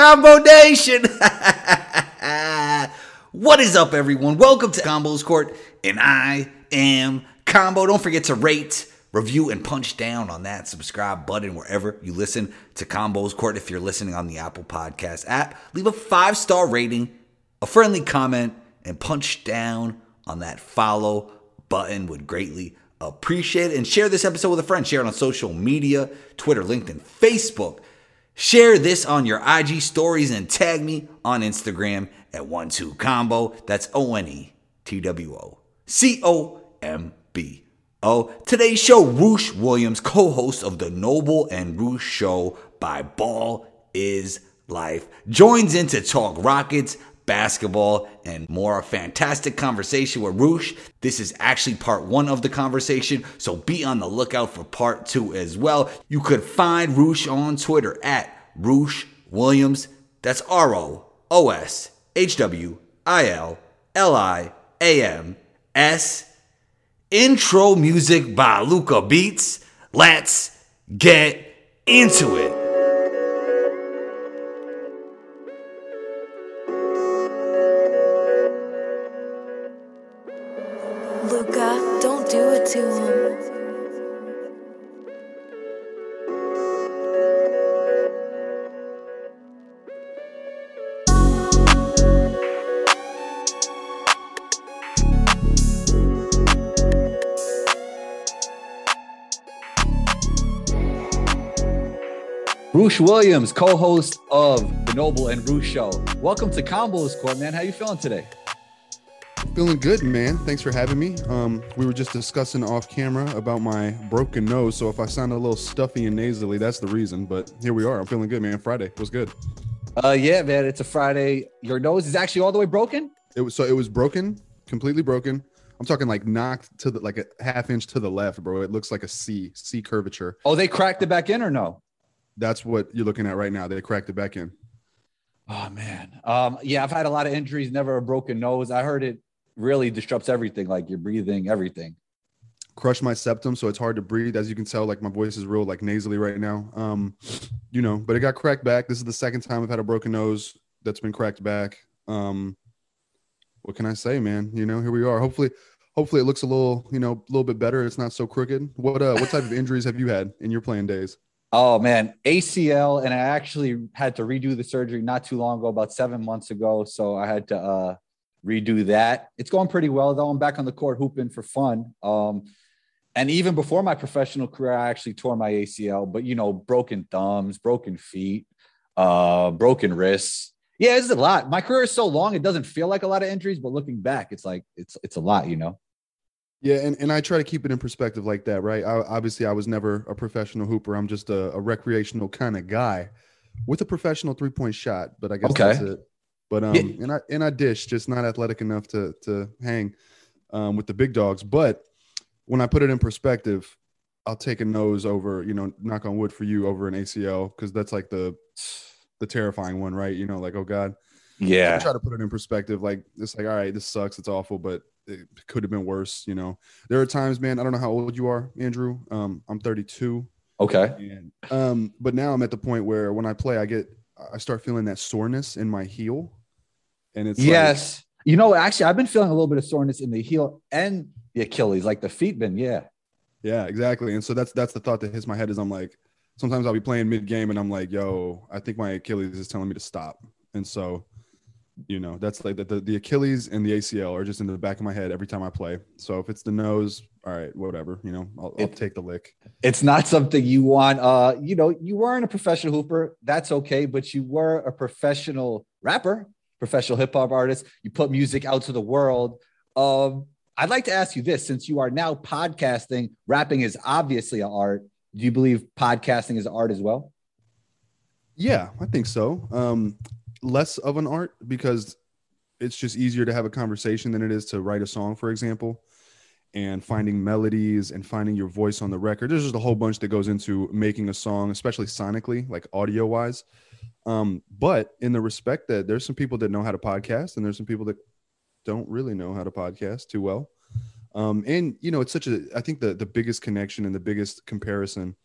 Combo Nation? what is up, everyone? Welcome to Combos Court, and I am Combo. Don't forget to rate, review, and punch down on that subscribe button wherever you listen to Combos Court. If you're listening on the Apple Podcast app, leave a five star rating, a friendly comment, and punch down on that follow button. Would greatly appreciate it. And share this episode with a friend. Share it on social media Twitter, LinkedIn, Facebook. Share this on your IG stories and tag me on Instagram at one two combo. That's O N E T W O C O M B O. Today's show, Roosh Williams, co host of the Noble and Roosh show by Ball is Life, joins in to talk Rockets, basketball, and more. A fantastic conversation with Roosh. This is actually part one of the conversation, so be on the lookout for part two as well. You could find Roosh on Twitter at Roosh Williams. That's R O O S H W I L L I A M S. Intro music by Luca Beats. Let's get into it. Williams, co-host of the Noble and Roosh Show. Welcome to Combos Court, man. How you feeling today? Feeling good, man. Thanks for having me. Um, we were just discussing off camera about my broken nose, so if I sound a little stuffy and nasally, that's the reason. But here we are. I'm feeling good, man. Friday was good. Uh, yeah, man. It's a Friday. Your nose is actually all the way broken. It was so it was broken, completely broken. I'm talking like knocked to the like a half inch to the left, bro. It looks like a C, C curvature. Oh, they cracked it back in or no? That's what you're looking at right now. They cracked it back in. Oh man. Um, yeah, I've had a lot of injuries, never a broken nose. I heard it really disrupts everything, like your breathing, everything. Crushed my septum, so it's hard to breathe. As you can tell, like my voice is real like nasally right now. Um, you know, but it got cracked back. This is the second time I've had a broken nose that's been cracked back. Um, what can I say, man? You know, here we are. Hopefully, hopefully it looks a little, you know, a little bit better. It's not so crooked. What uh what type of injuries have you had in your playing days? Oh man, ACL, and I actually had to redo the surgery not too long ago, about seven months ago. So I had to uh, redo that. It's going pretty well though. I'm back on the court hooping for fun. Um, and even before my professional career, I actually tore my ACL. But you know, broken thumbs, broken feet, uh, broken wrists. Yeah, it's a lot. My career is so long; it doesn't feel like a lot of injuries, but looking back, it's like it's it's a lot. You know. Yeah, and, and I try to keep it in perspective like that, right? I, obviously, I was never a professional hooper. I'm just a, a recreational kind of guy with a professional three point shot, but I guess Okay. that's it. But um, Yeah. and I and I dish, just not athletic enough to to hang um, with the big dogs. But when I put it in perspective, I'll take a nose over, you know, knock on wood for you over an ACL because that's like the the terrifying one, right? You know, like oh god. Yeah. I try to put it in perspective. Like it's like, all right, this sucks. It's awful, but it could have been worse. You know, there are times, man. I don't know how old you are, Andrew. Um, I'm 32, Okay. and um, but now I'm at the point where when I play, I get, I start feeling that soreness in my heel, and it's like- Yes. you know, actually, I've been feeling a little bit of soreness in the heel and the Achilles, like the feet been, yeah. yeah, exactly. And so that's that's the thought that hits my head is I'm like, sometimes I'll be playing mid game and I'm like, yo, I think my Achilles is telling me to stop, and so. You know, that's like the, the, the Achilles and the ACL are just in the back of my head every time I play. So if it's the nose, all right, whatever. You know, I'll, I'll take the lick. It's not something you want. Uh, you know, you weren't a professional hooper. That's okay, but you were a professional rapper, professional hip hop artist. You put music out to the world. Um, I'd like to ask you this since you are now podcasting, rapping is obviously an art. Do you believe podcasting is art as well? Yeah, I think so. Um, less of an art because it's just easier to have a conversation than it is to write a song, for example, and finding melodies and finding your voice on the record. There's just a whole bunch that goes into making a song, especially sonically, like audio wise. Um, but in the respect that there's some people that know how to podcast and there's some people that don't really know how to podcast too well. Um, and you know, it's such a I think the the biggest connection and the biggest comparison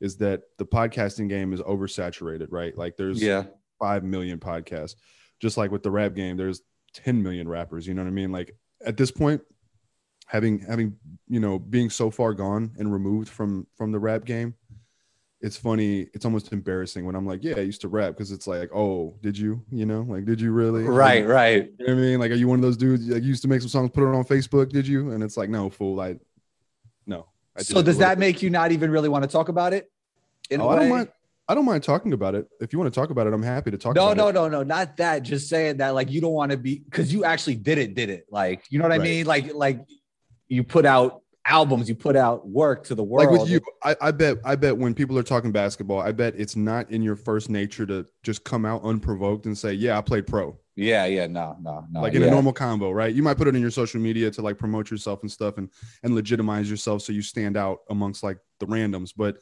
is that the podcasting game is oversaturated, right? Like there's Yeah. Five million podcasts. Just like with the rap game, there's 10 million rappers. You know what I mean? Like at this point, having having you know being so far gone and removed from from the rap game, it's funny. It's almost embarrassing when I'm like, yeah, I used to rap because it's like, oh, did you? You know, like, did you really? Right, Like, right. you know what I mean? Like, are you one of those dudes like used to make some songs, put it on Facebook? Did you? And it's like, no, fool. I no. I So does that make you not even really want to talk about it? In Oh, a I don't mind. I don't mind talking about it. If you want to talk about it, I'm happy to talk. No, no, it. no, no, not that. Just saying that, like, you don't want to be because you actually did it, did it. Like, you know what I Right. mean? Like, like you put out albums, you put out work to the world. Like with you, I, I bet. I bet when people are talking basketball, I bet it's not in your first nature to just come out unprovoked and say, "Yeah, I played pro." Yeah, yeah, no, no, no. like in yeah. a normal combo, right? You might put it in your social media to like promote yourself and stuff and and legitimize yourself so you stand out amongst like the randoms. But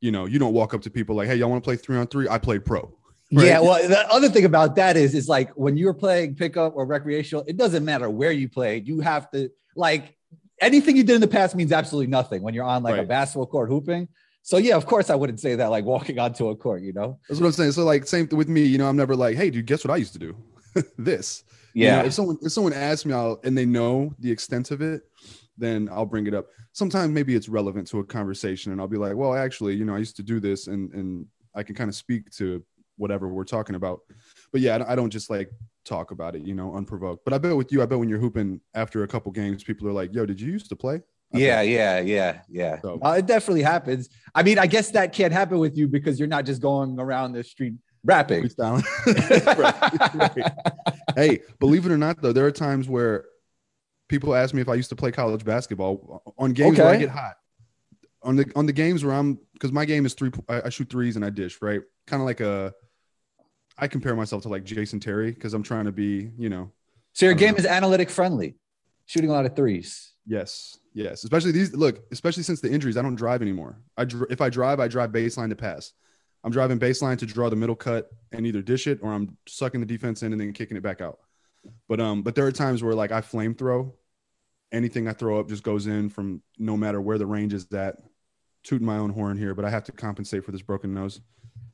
you know, you don't walk up to people like, "Hey, y'all want to play three on three? I played pro." right? Yeah, well, the other thing about that is, is like when you're playing pickup or recreational, it doesn't matter where you played. You have to like anything you did in the past means absolutely nothing when you're on like a basketball court hooping. So yeah, of course I wouldn't say that like walking onto a court, you know. That's what I'm saying. So like, same with me. You know, I'm never like, "Hey, dude, guess what I used to do?" this. You know, if someone if someone asks me I'll, and they know the extent of it, then I'll bring it up. Sometimes maybe it's relevant to a conversation, and I'll be like, "Well, actually, you know, I used to do this," and and I can kind of speak to whatever we're talking about. But yeah, I don't- just like talk about it, you know, unprovoked. But I bet with you, I bet when you're hooping after a couple games, people are like, "Yo, did you used to play?" I yeah, bet. yeah, yeah, yeah. So- Uh, it definitely happens. I mean, I guess that can't happen with you because you're not just going around the street rapping. Right, right. hey, believe it or not, though, there are times where people ask me if I used to play college basketball on games where I get hot. On the on the games where I'm because my game is three. I, I shoot threes and I dish right. Kind of like a. I compare myself to like Jason Terry because I'm trying to be, you know, So your game know. is analytic friendly, shooting a lot of threes. yes, yes. Especially these. Look, especially since the injuries, I don't drive anymore. I dr- if I drive, I drive baseline to pass. I'm driving baseline to draw the middle cut and either dish it or I'm sucking the defense in and then kicking it back out. But um, but there are times where like I flame throw, anything I throw up just goes in from no matter where the range is at. Tooting my own horn here, but I have to compensate for this broken nose.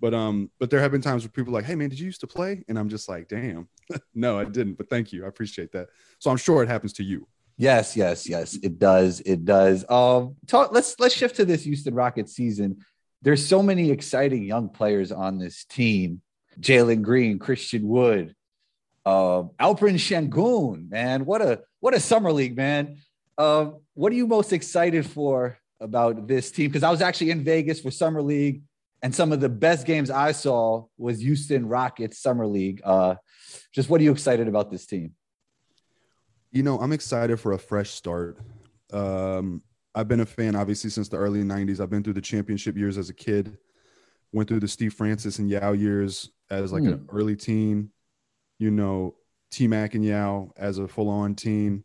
But um, but there have been times where people are like, hey man, did you used to play? And I'm just like, damn, no, I didn't. But thank you, I appreciate that. So I'm sure it happens to you. Yes, yes, yes. It does. It does. Um, talk, let's let's shift to this Houston Rockets season. There's so many exciting young players on this team. Jalen Green, Christian Wood, uh, Alperen Sengun, man. What a what a summer league, man. Uh, what are you most excited for about this team? Because I was actually in Vegas for summer league, and some of the best games I saw was Houston Rockets summer league. Uh, just what are you excited about this team? You know, I'm excited for a fresh start. Um, I've been a fan obviously since the early 90s. I've been through the championship years as a kid, went through the Steve Francis and Yao years as like an early teen, you know, T Mac and Yao as a full on teen,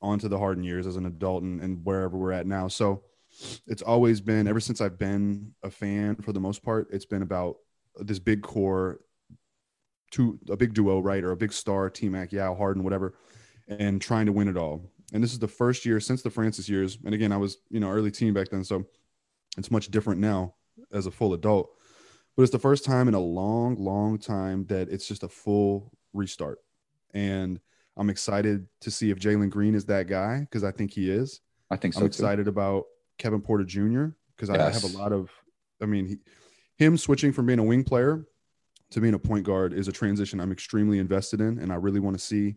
onto the Harden years as an adult and, and wherever we're at now. So it's always been, ever since I've been a fan for the most part, it's been about this big core, two, a big duo, right? Or a big star, T Mac, Yao, Harden, whatever and trying to win it all. And this is the first year since the Francis years. And again, I was, you know, early teen back then. So it's much different now as a full adult. But it's the first time in a long, long time that it's just a full restart. And I'm excited to see if Jalen Green is that guy because I think he is. I think so. I'm too. excited about Kevin Porter Jr. because I have a lot of, I mean, he, him switching from being a wing player to being a point guard is a transition I'm extremely invested in, and I really want to see,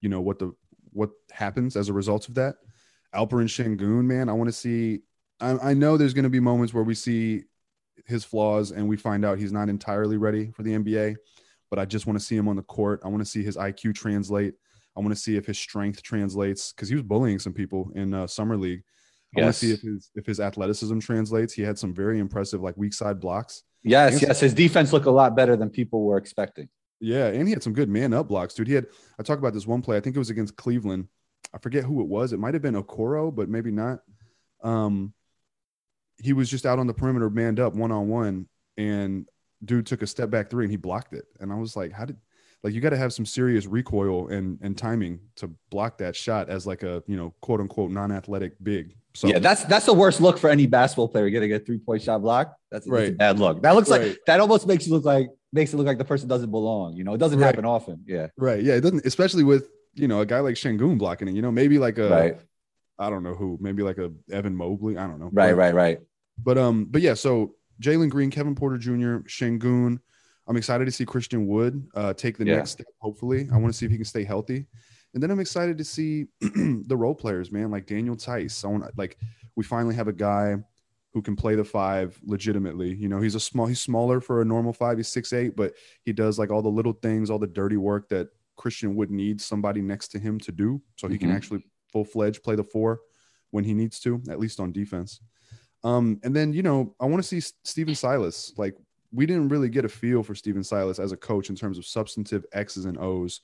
you know, what the what happens as a result of that. Alperen Sengun, man, I want to see. I, I know there's going to be moments where we see his flaws and we find out he's not entirely ready for the NBA, but I just want to see him on the court. I want to see his IQ translate. I want to see if his strength translates because he was bullying some people in uh, summer league. I want to see if his if his athleticism translates. He had some very impressive like weak side blocks. Yes, Yes. yes. His defense looked a lot better than people were expecting. Yeah, and he had some good man up blocks, dude. He had I talk about this one play. I think it was against Cleveland. I forget who it was. It might have been Okoro, but maybe not. Um, he was just out on the perimeter, manned up, one on one, and dude took a step back three and he blocked it. And I was like, how did like you got to have some serious recoil and and timing to block that shot as like a you know quote unquote non athletic big. So yeah, that's that's the worst look for any basketball player getting a three point shot block. That's, that's a Right. bad look. That looks Right. like that almost makes you look like makes it look like the person doesn't belong. You know, it doesn't Right. happen often. Yeah. Right. Yeah. It doesn't, especially with, you know, a guy like Sengun blocking it, you know, maybe like a, right. I don't know who, maybe like a Evan Mobley. I don't know. Right. But- Right. Right. But um, but yeah, so Jalen Green, Kevin Porter Jr., Sengun. I'm excited to see Christian Wood uh, take the Yeah. next step. Hopefully, I want to see if he can stay healthy, and then I'm excited to see the role players, man, like Daniel Theis. I want like we finally have a guy who can play the five legitimately. You know, he's a small, he's smaller for a normal five. He's six eight, but he does like all the little things, all the dirty work that Christian Wood needs somebody next to him to do, so he can Mhm. actually full fledged play the four when he needs to, at least on defense. Um, and then you know, I want to see Stephen Silas. Like we didn't really get a feel for Stephen Silas as a coach in terms of substantive X's and O's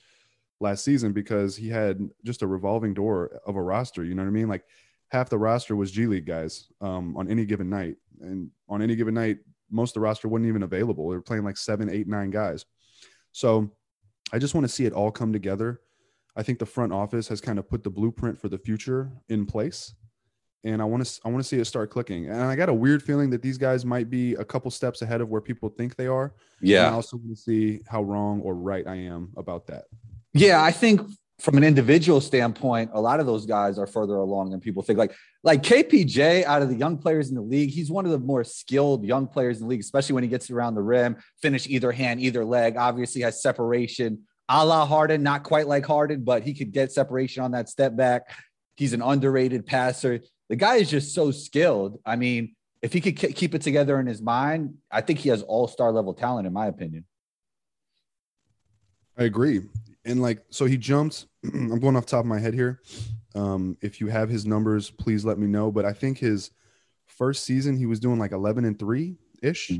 last season because he had just a revolving door of a roster. You know what I mean? Like half the roster was G League guys um, on any given night, and on any given night, most of the roster wasn't even available. They were playing like seven, eight, nine guys. So I just want to see it all come together. I think the front office has kind of put the blueprint for the future in place and I want to I want to see it start clicking. And I got a weird feeling that these guys might be a couple steps ahead of where people think they are. And I also want to see how wrong or right I am about that. Yeah. I think from an individual standpoint, a lot of those guys are further along than people think. Like, like KPJ out of the young players in the league, he's one of the more skilled young players in the league, especially when he gets around the rim, finish either hand, either leg. Obviously, has separation. A la Harden, not quite like Harden, but he could get separation on that step back. He's an underrated passer. The guy is just so skilled. I mean, if he could ke- keep it together in his mind, I think he has all star level talent, in my opinion. I agree. And like, so he jumped. I'm going off the top of my head here. Um, if you have his numbers, please let me know. But I think his first season he was doing like 11 and three ish,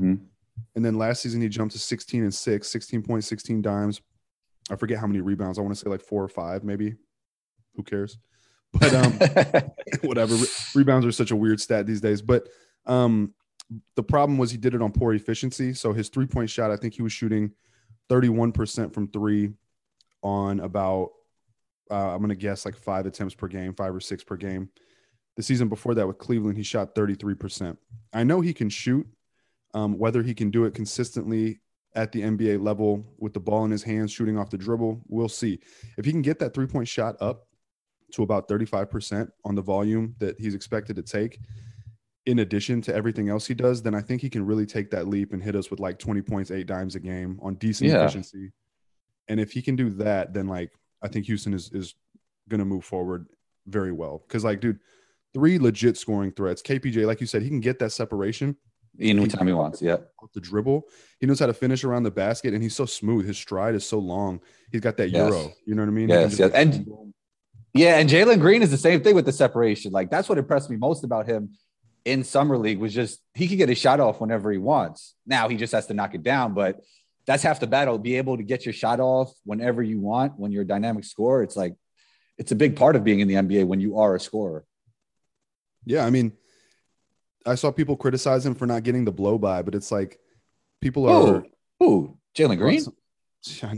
and then last season he jumped to 16 and six, 16 points, 16 dimes. I forget how many rebounds. I want to say like four or five, maybe. Who cares? But um, whatever. Re- Rebounds are such a weird stat these days. But um, the problem was he did it on poor efficiency. So his three point shot, I think he was shooting 31% from three on about, uh, I'm going to guess like five attempts per game, five or six per game. The season before that with Cleveland, he shot 33%. I know he can shoot. Um, whether he can do it consistently at the NBA level with the ball in his hands, shooting off the dribble, we'll see. If he can get that three point shot up to about 35% on the volume that he's expected to take, in addition to everything else he does, then I think he can really take that leap and hit us with like 20 points, eight dimes a game on decent Yeah. efficiency. And if he can do that, then like I think Houston is is gonna move forward very well. Cause like, dude, three legit scoring threats. KPJ, like you said, he can get that separation Anytime he wants. Yeah. the dribble. He knows how to finish around the basket, and he's so smooth. His stride is so long. He's got that Yes. euro. You know what I mean? Yes, yes. like, And- boom. Yeah, and Jalen Green is the same thing with the separation. Like that's what impressed me most about him in summer league was just he could get his shot off whenever he wants. Now he just has to knock it down, but that's half the battle. Be able to get your shot off whenever you want when you're a dynamic scorer. It's like it's a big part of being in the NBA when you are a scorer. yeah, I mean, I saw people criticize him for not getting the blow by, but it's like people are. Ooh, Jalen Green.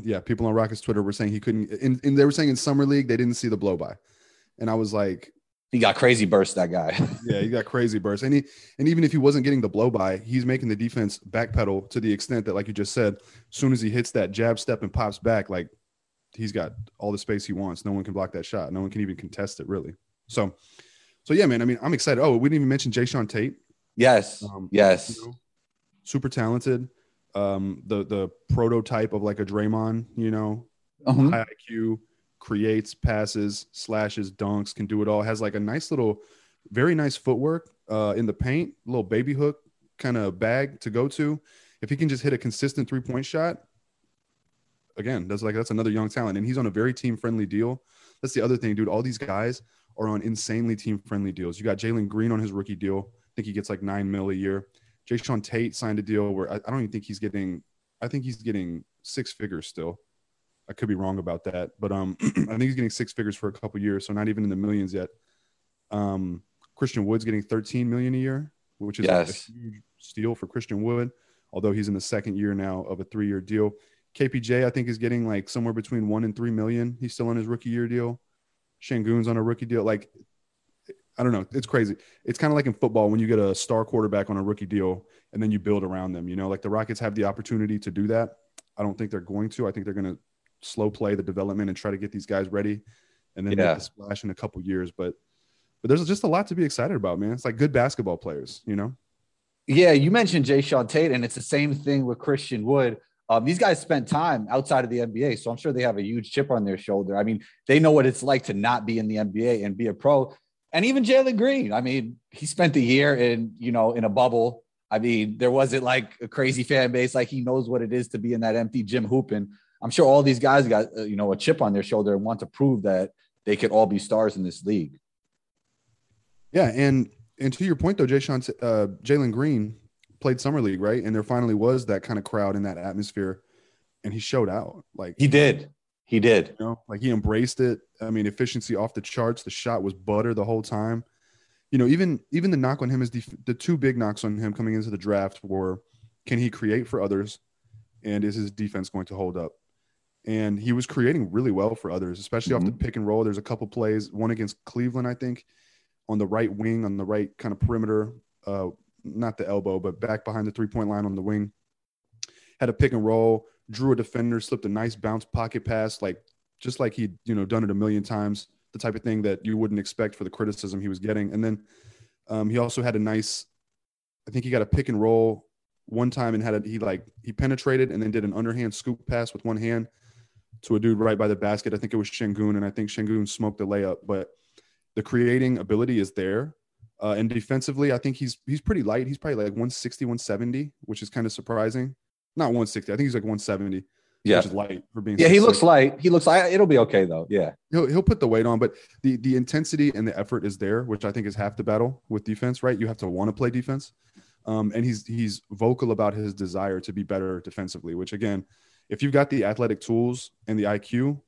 Yeah, people on Rockets Twitter were saying he couldn't. And, and they were saying in summer league they didn't see the blow by, and I was like, He got crazy burst. That guy. yeah, he got crazy burst. And he, and even if he wasn't getting the blow by, he's making the defense backpedal to the extent that, like you just said, as soon as he hits that jab step and pops back, like he's got all the space he wants. No one can block that shot. No one can even contest it, really. So, so yeah, man. I mean, I'm excited. Oh, we didn't even mention Jae'Sean Tate. yes. Um, yes. you know, super talented. Um, the the prototype of like a Draymond, you know, Mhm. high IQ, creates, passes, slashes, dunks, can do it all. Has like a nice little, very nice footwork uh, in the paint, little baby hook kind of bag to go to. If he can just hit a consistent three point shot, again, that's like that's another young talent, and he's on a very team friendly deal. That's the other thing, dude. All these guys are on insanely team friendly deals. You got Jalen Green on his rookie deal. I think he gets like nine mil a year. Jae'Sean Tate signed a deal where I, I don't even think he's getting. I think he's getting six figures still. I could be wrong about that, but um, I think he's getting six figures for a couple years, so not even in the millions yet. Um, Christian Wood's getting 13 million a year, which is like Yes. a huge steal for Christian Wood. Although he's in the second year now of a three-year deal. KPJ, I think, is getting like somewhere between one and three million. He's still on his rookie year deal. Sengun's on a rookie deal. Like, I don't know. It's crazy. It's kind of like in football when you get a star quarterback on a rookie deal and then you build around them. You know, like the Rockets have the opportunity to do that I don't think they're going to. I think they're going to slow play the development and try to get these guys ready, and then Yeah. make the splash in a couple years. But but there's just a lot to be excited about, man. It's like good basketball players, you know. Yeah, you mentioned Jae'Sean Tate, and it's the same thing with Christian Wood. Um, these guys spent time outside of the NBA, so I'm sure they have a huge chip on their shoulder. I mean, they know what it's like to not be in the NBA and be a pro. And even Jalen Green, I mean, he spent a year in, you know, in a bubble. I mean, there wasn't like a crazy fan base. Like he knows what it is to be in that empty gym hooping. I'm sure all these guys got, uh, you know, a chip on their shoulder and want to prove that they could all be stars in this league. Yeah, and and to your point though, Jae'Sean, uh, Jalen Green played summer league, right? And there finally was that kind of crowd in that atmosphere, and he showed out. Like He did. He did. you know, like he embraced it. I mean, efficiency off the charts. The shot was butter the whole time. You know, even even the knock on him is def- the two big knocks on him coming into the draft were, can he create for others, and is his defense going to hold up? And he was creating really well for others, especially off the pick and roll. There's a couple plays, one against Cleveland, I think, on the right wing, on the right kind of perimeter, uh, not the elbow, but back behind the three point line on the wing. Had a pick and roll, drew a defender, slipped a nice bounce pocket pass, like just like he'd you know done it a million times. The type of thing that you wouldn't expect for the criticism he was getting. And then um, he also had a nice, I think he got a pick and roll one time and had a he like he penetrated and then did an underhand scoop pass with one hand to a dude right by the basket. I think it was Sengun, and I think Sengun smoked the layup, but the creating ability is there. Uh, and defensively, I think he's he's pretty light. He's probably like 160, 170, which is kind of surprising. Not 160. I think he's like 170, Yeah. which is light for being. Yeah, he looks light. He looks like it'll be okay though. Yeah. he'll he'll put the weight on, but the the intensity and the effort is there, which I think is half the battle with defense. Right, you have to want to play defense, um, and he's he's vocal about his desire to be better defensively. Which again, if you've got the athletic tools and the IQ,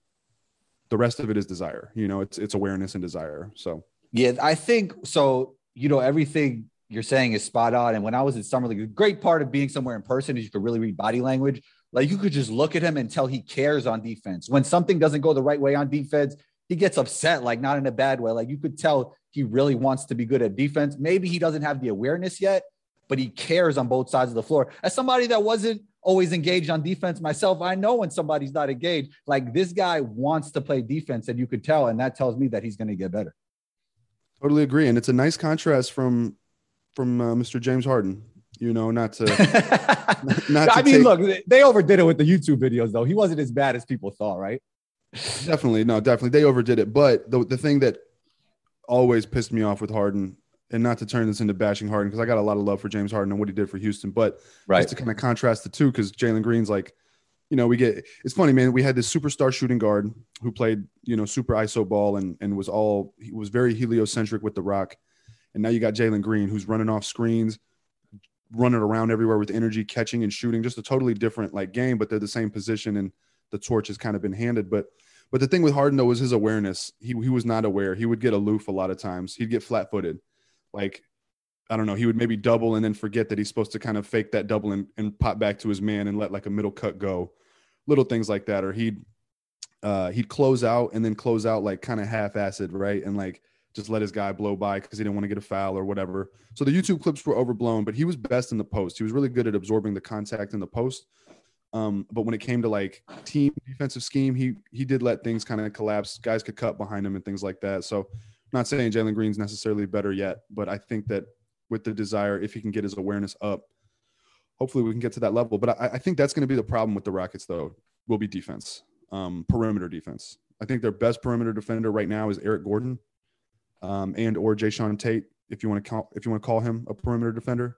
the rest of it is desire. You know, it's it's awareness and desire. So Yeah, I think so. You know, everything you're saying is spot on. And when I was in summer league, a great part of being somewhere in person is you could really read body language. Like you could just look at him and tell he cares on defense. When something doesn't go the right way on defense, he gets upset, like not in a bad way. Like you could tell he really wants to be good at defense. Maybe he doesn't have the awareness yet, but he cares on both sides of the floor. As somebody that wasn't always engaged on defense myself, I know when somebody's not engaged. Like this guy wants to play defense, and you could tell, and that tells me that he's going to get better. Totally agree, and it's a nice contrast from from uh, Mr. James Harden. You know, not to not to I mean, take- look, they overdid it with the YouTube videos, though. He wasn't as bad as people thought, right? Definitely, no, definitely they overdid it. But the the thing that always pissed me off with Harden, and not to turn this into bashing Harden because I got a lot of love for James Harden and what he did for Houston, but just to kind of contrast the two because Jalen Green's like, you know, we get it's funny, man. We had this superstar shooting guard who played, you know, super ISO ball and and was all he was very heliocentric with the rock, and now you got Jalen Green who's running off screens, running around everywhere with energy, catching and shooting, just a totally different like game, but they're the same position and the torch has kind of been handed. But but the thing with Harden though was his awareness. He he was not aware. He would get aloof a lot of times. He'd get flat footed, like I don't know. He would maybe double and then forget that he's supposed to kind of fake that double and, and pop back to his man and let like a middle cut go, little things like that. Or he'd uh, he'd close out and then close out like kind of half-assed, right? And like just let his guy blow by because he didn't want to get a foul or whatever. So the YouTube clips were overblown, but he was best in the post. He was really good at absorbing the contact in the post. Um, but when it came to like team defensive scheme, he he did let things kind of collapse. Guys could cut behind him and things like that. So not saying Jalen Green's necessarily better yet, but I think that with the desire, if he can get his awareness up, hopefully we can get to that level. But I, I think that's going to be the problem with the Rockets, though, will be defense, um, perimeter defense. I think their best perimeter defender right now is Eric Gordon, um, and or Jae'Sean Tate, if you want to call if you want to call him a perimeter defender.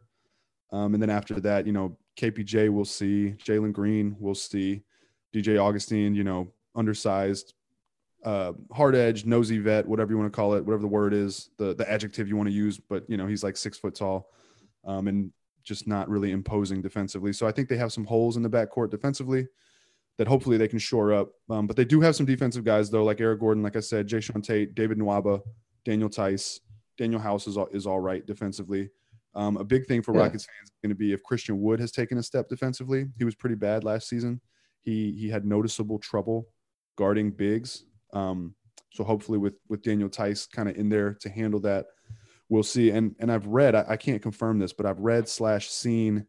Um, and then after that, you know, KPJ we'll see, Jalen Green we'll see, DJ Augustin, you know, undersized, uh, hard edge, nosy vet, whatever you want to call it, whatever the word is, the the adjective you want to use. But you know, he's like six foot tall, um, and just not really imposing defensively. So I think they have some holes in the backcourt defensively that hopefully they can shore up. Um, but they do have some defensive guys though, like Eric Gordon, like I said, Jae'Sean Tate, David Nwaba, Daniel Theis, Danuel House is all, is all right defensively. Um, a big thing for Yeah. Rockets fans is going to be if Christian Wood has taken a step defensively. He was pretty bad last season. He he had noticeable trouble guarding bigs. Um, so hopefully with with Daniel Theis kind of in there to handle that, we'll see. And and I've read I, I can't confirm this, but I've read slash seen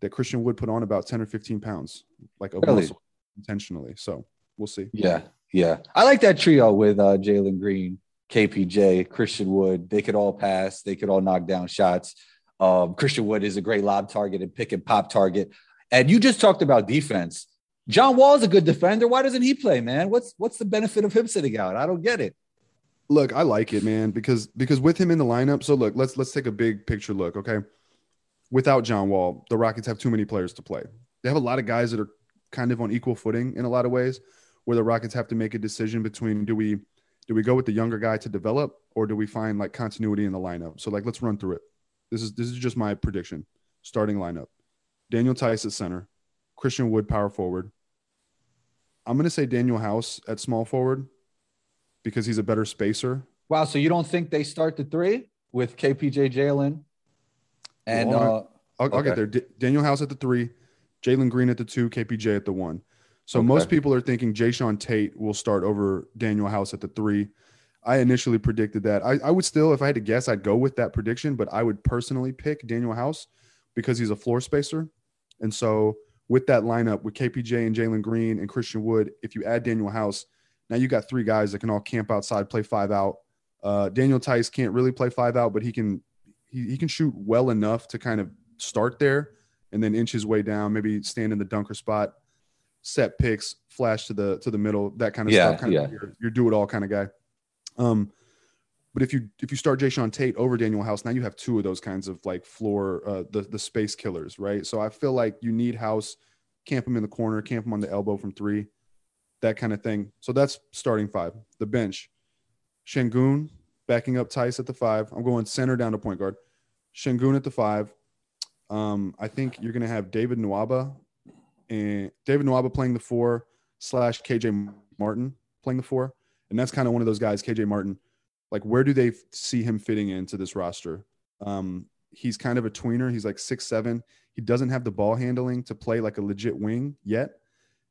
that Christian Wood put on about 10 or 15 pounds, like Really? muscle intentionally. So we'll see. Yeah, yeah. I like that trio with uh, Jalen Green, KPJ, Christian Wood. They could all pass. They could all knock down shots. Um, Christian Wood is a great lob target and pick and pop target. And you just talked about defense. John Wall is a good defender. Why doesn't he play, man? What's what's the benefit of him sitting out? I don't get it. Look, I like it, man, because because with him in the lineup. So look, let's let's take a big picture look, okay? Without John Wall, the Rockets have too many players to play. They have a lot of guys that are kind of on equal footing in a lot of ways, where the Rockets have to make a decision between do we do we go with the younger guy to develop or do we find like continuity in the lineup? So like let's run through it. This is this is just my prediction. Starting lineup. Daniel Theis at center, Christian Wood power forward. I'm gonna say Danuel House at small forward because he's a better spacer. Wow. So you don't think they start the three with KPJ Jalen and Well, uh, I'll, I'll get there. D- Danuel House at the three, Jalen Green at the two, KPJ at the one. So Okay. most people are thinking Jae'Sean Tate will start over Danuel House at the three. I initially predicted that. I, I would still, if I had to guess, I'd go with that prediction, but I would personally pick Danuel House because he's a floor spacer. And so with that lineup with KPJ and Jalen Green and Christian Wood, if you add Danuel House, now you got three guys that can all camp outside, play five out. Uh, Daniel Theis can't really play five out, but he can he, he can shoot well enough to kind of start there and then inch his way down, maybe stand in the dunker spot, set picks, flash to the to the middle, that kind of Yeah, stuff. Kind yeah. of your, your do it all kind of guy. Um, but if you if you start Jae'Sean Tate over Danuel House, now you have two of those kinds of like floor uh, the the space killers, right? So I feel like you need House, camp him in the corner, camp him on the elbow from three, that kind of thing. So that's starting five. The bench, Sengun backing up Theis at the five. I'm going center down to point guard. Sengun at the five. Um, I think you're going to have David Nwaba and David Nwaba playing the four slash KJ Martin playing the four. And that's kind of one of those guys, KJ Martin. Like, where do they see him fitting into this roster? Um, he's kind of a tweener. He's like six seven. He doesn't have the ball handling to play like a legit wing yet.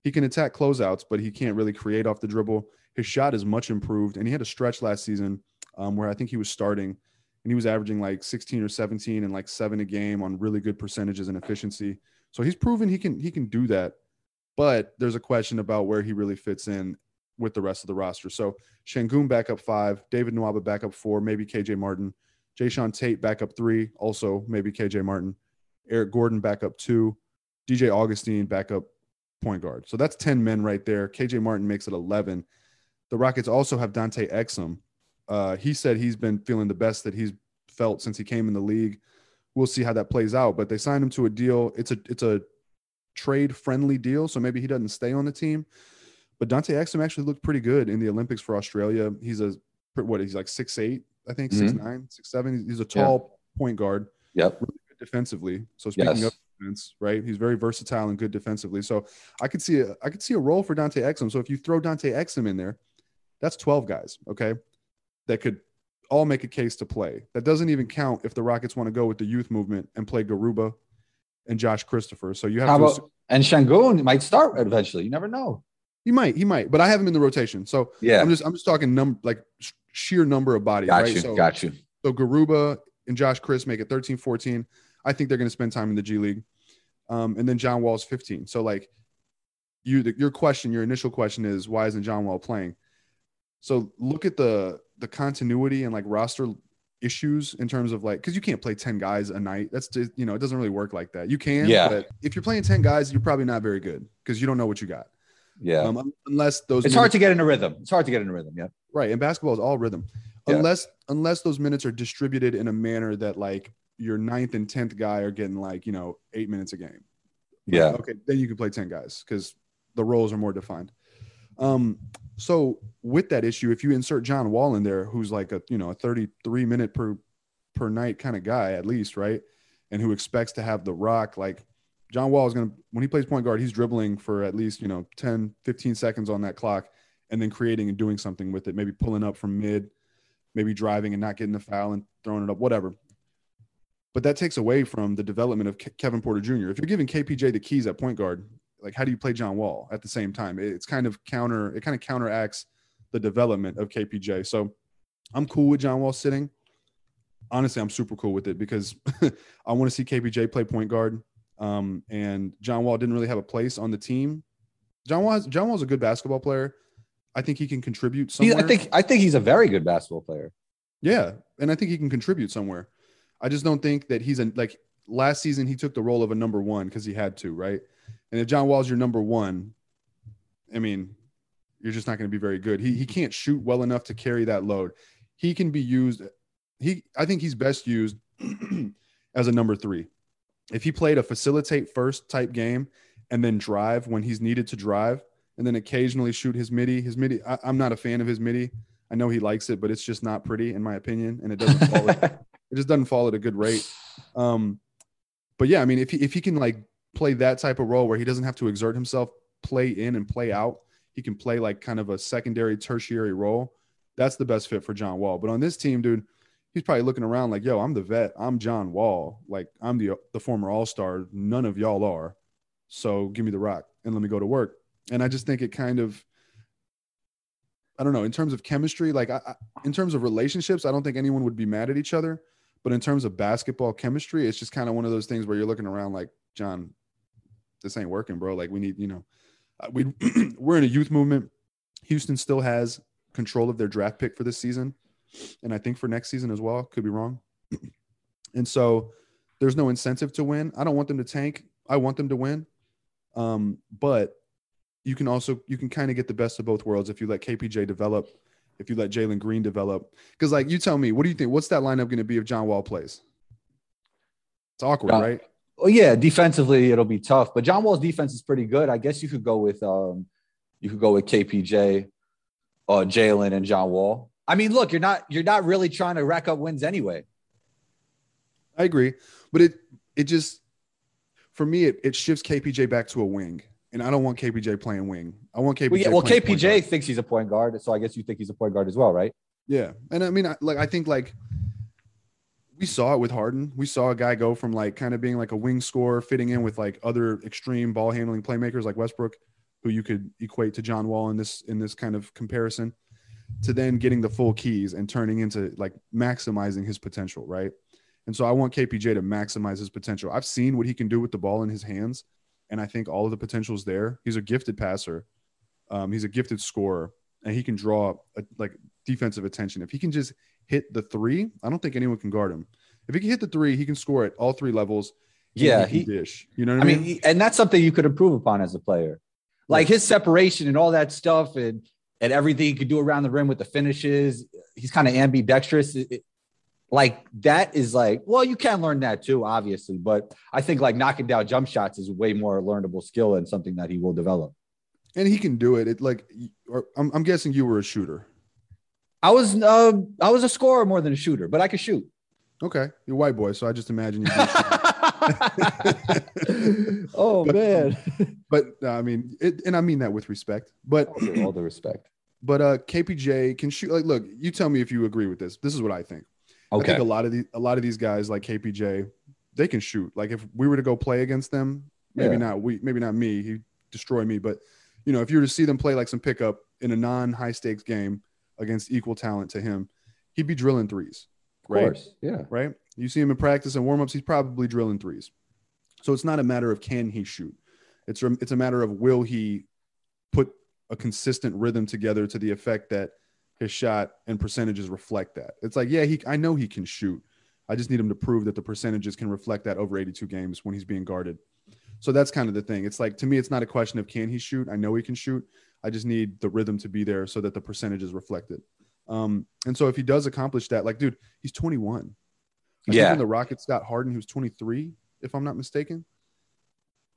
He can attack closeouts, but he can't really create off the dribble. His shot is much improved, and he had a stretch last season um, where I think he was starting and he was averaging like 16 or 17 and like seven a game on really good percentages and efficiency. So he's proven he can he can do that. But there's a question about where he really fits in with the rest of the roster. So Sengun back up five, David Nwaba back up four, maybe KJ Martin, Jae'Sean Tate back up three, also maybe KJ Martin, Eric Gordon back up two, DJ Augustin back up point guard. So that's 10 men right there. KJ Martin makes it 11. The Rockets also have Dante Exum. Uh, he said he's been feeling the best that he's felt since he came in the league. We'll see how that plays out. But they signed him to a deal. It's a it's a trade friendly deal, so maybe he doesn't stay on the team. But Dante Exum actually looked pretty good in the Olympics for Australia. He's a what? He's like six eight, I think, six nine, six seven. He's a tall point guard yep. good defensively. So speaking Yes. of defense, right, he's very versatile and good defensively. So I could see a I could see a role for Dante Exum. So if you throw Dante Exum in there, that's twelve guys, okay, that could all make a case to play. That doesn't even count if the Rockets want to go with the youth movement and play Garuba and Josh Christopher. So you have How to. about assume- and Sengun might start eventually. You never know. he might, he might, but I have him in the rotation. So Yeah. I'm just I'm just talking number like sh- sheer number of bodies, got right? you. So got you. So Garuba and Josh Chris make it 13, 14. I think they're going to spend time in the G League. Um, and then John Wall's 15. So like you, the, your question, your initial question is why isn't John Wall playing? So look at the the continuity and like roster issues in terms of like because you can't play 10 guys a night. That's just you know it doesn't really work like that. You can, Yeah. but if you're playing 10 guys, you're probably not very good because you don't know what you got. Yeah. Um, unless those it's hard to get in a rhythm. It's hard to get in a rhythm. Yeah. right and basketball is all rhythm Yeah. unless unless those minutes are distributed in a manner that like your ninth and tenth guy are getting like you know eight minutes a game. Yeah. okay then you can play 10 guys because the roles are more defined. Um so with that issue if you insert john wall in there who's like a you know a 33 minute per per night kind of guy at least right? And who expects to have the rock like john wall is going to when he plays point guard he's dribbling for at least you know 10 15 seconds on that clock and then creating and doing something with it maybe pulling up from mid maybe driving and not getting the foul and throwing it up whatever but that takes away from the development of Ke- Kevin Porter Jr. If you're giving KPJ the keys at point guard, like how do you play John Wall at the same time? It's kind of counter. It kind of counteracts the development of KPJ. So I'm cool with John Wall sitting. Honestly, I'm super cool with it because I want to see KPJ play point guard. Um, and John Wall didn't really have a place on the team. John Wall, has, John Wall's a good basketball player. I think he can contribute He- I think I think he's a very good basketball player. Yeah, and I think he can contribute somewhere. I just don't think that he's a like last season he took the role of a number one because he had to, right? And if John Wall's your number one, I mean, you're just not going to be very good. He he can't shoot well enough to carry that load. He can be used. He I think he's best used as a number three. If he played a facilitate first type game and then drive when he's needed to drive, and then occasionally shoot his midi. His midi. I, I'm not a fan of his midi. I know he likes it, but it's just not pretty in my opinion, and it doesn't fall. it just doesn't fall at a good rate. Um, but yeah, I mean, if he if he can like play that type of role where he doesn't have to exert himself, play in and play out, he can play like kind of a secondary, tertiary role. That's the best fit for John Wall. But on this team, dude, he's probably looking around like, "Yo, I'm the vet. I'm John Wall. Like I'm the the former All Star. None of y'all are. So give me the rock and let me go to work." And I just think it kind of I don't know, in terms of chemistry, like I, I, in terms of relationships, I don't think anyone would be mad at each other. But in terms of basketball chemistry, it's just kind of one of those things where you're looking around like, John, this ain't working, bro. Like we need, you know, uh, we we're in a youth movement. Houston still has control of their draft pick for this season, and I think for next season as well. Could be wrong. and so there's no incentive to win. I don't want them to tank. I want them to win. Um, but you can also you can kind of get the best of both worlds if you let KPJ develop, if you let Jalen Green develop. Because like you tell me, what do you think? What's that lineup going to be if John Wall plays? It's awkward, Yeah. right? Well, yeah, defensively it'll be tough, but John Wall's defense is pretty good. I guess you could go with um, you could go with KPJ, uh, Jalen, and John Wall. I mean, look, you're not you're not really trying to rack up wins anyway. I agree, but it it just for me it, it shifts KPJ back to a wing, and I don't want KPJ playing wing. I want KPJ. Well, yeah, well, playing point guard. KPJ thinks he's a point guard, so I guess you think he's a point guard as well, right? Yeah, and I mean, I, like I think like we saw it with Harden. We saw a guy go from like kind of being like a wing scorer, fitting in with like other extreme ball handling playmakers like Westbrook, who you could equate to John Wall in this in this kind of comparison, to then getting the full keys and turning into like maximizing his potential, right? And so I want KPJ to maximize his potential. I've seen what he can do with the ball in his hands, and I think all of the potential is there. He's a gifted passer. Um, he's a gifted scorer, and he can draw a, like defensive attention. If he can just hit the three, I don't think anyone can guard him. If he can hit the three, he can score at all three levels. Yeah, he he, dish. You know what I mean, he- and that's something you could improve upon as a player. Like his separation and all that stuff and and everything he could do around the rim with the finishes. He's kind of ambidextrous. It- it- like that is like, well, you can learn that too, obviously. But I think like knocking down jump shots is a way more learnable skill and something that he will develop. and he can do it. It like, or I'm, I'm guessing you were a shooter. I was uh, I was a scorer more than a shooter, but I could shoot. Okay, you're a white boy, so I just imagine you. Oh But- man. but uh, I mean, it, and I mean that with respect. But all, the, all the respect. but uh, KPJ can shoot. Like, look, you tell me if you agree with this. This is what I think. I Okay. think a lot of these a lot of these guys like KPJ, they can shoot. Like if we were to go play against them, maybe Yeah. not we, maybe not me. He destroy me, but you know, if you were to see them play like some pickup in a non high stakes game against equal talent to him, he'd be drilling threes. Of right? course. Yeah. right? You see him in practice and warmups, he's probably drilling threes. So it's not a matter of can he shoot. It's it's a matter of will he put a consistent rhythm together to the effect that his shot and percentages reflect that. It's like, yeah, he I know he can shoot. I just need him to prove that the percentages can reflect that over 82 games when he's being guarded. So that's kind of the thing. It's like to me, it's not a question of can he shoot. I know he can shoot. I just need the rhythm to be there so that the percentages reflect it. Um, and so if he does accomplish that, like, dude, he's 21. I Yeah. when the Rockets got Harden, he was 23, if I'm not mistaken.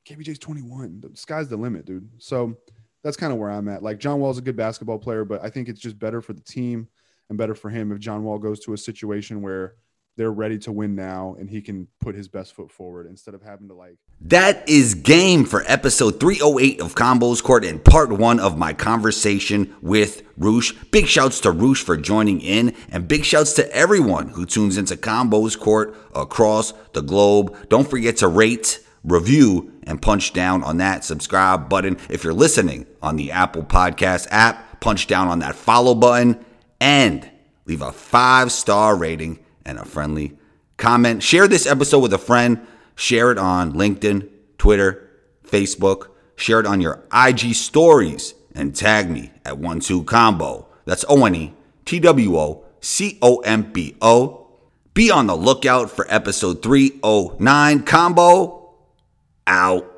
KPJ's 21. The sky's the limit, dude. So that's kind of where I'm at. Like John Wall's a good basketball player, but I think it's just better for the team and better for him if John Wall goes to a situation where they're ready to win now and he can put his best foot forward instead of having to like That is game for episode 308 of Combos Court and part one of my conversation with Roosh. Big shouts to Roosh for joining in, and big shouts to everyone who tunes into Combos Court across the globe. Don't forget to rate, review, and punch down on that subscribe button. If you're listening on the Apple Podcast app, punch down on that follow button and leave a five star rating and a friendly comment. Share this episode with a friend. Share it on LinkedIn, Twitter, Facebook. Share it on your IG stories and tag me at one two combo. That's O N E T W O C O M B O. Be on the lookout for episode 309 combo out.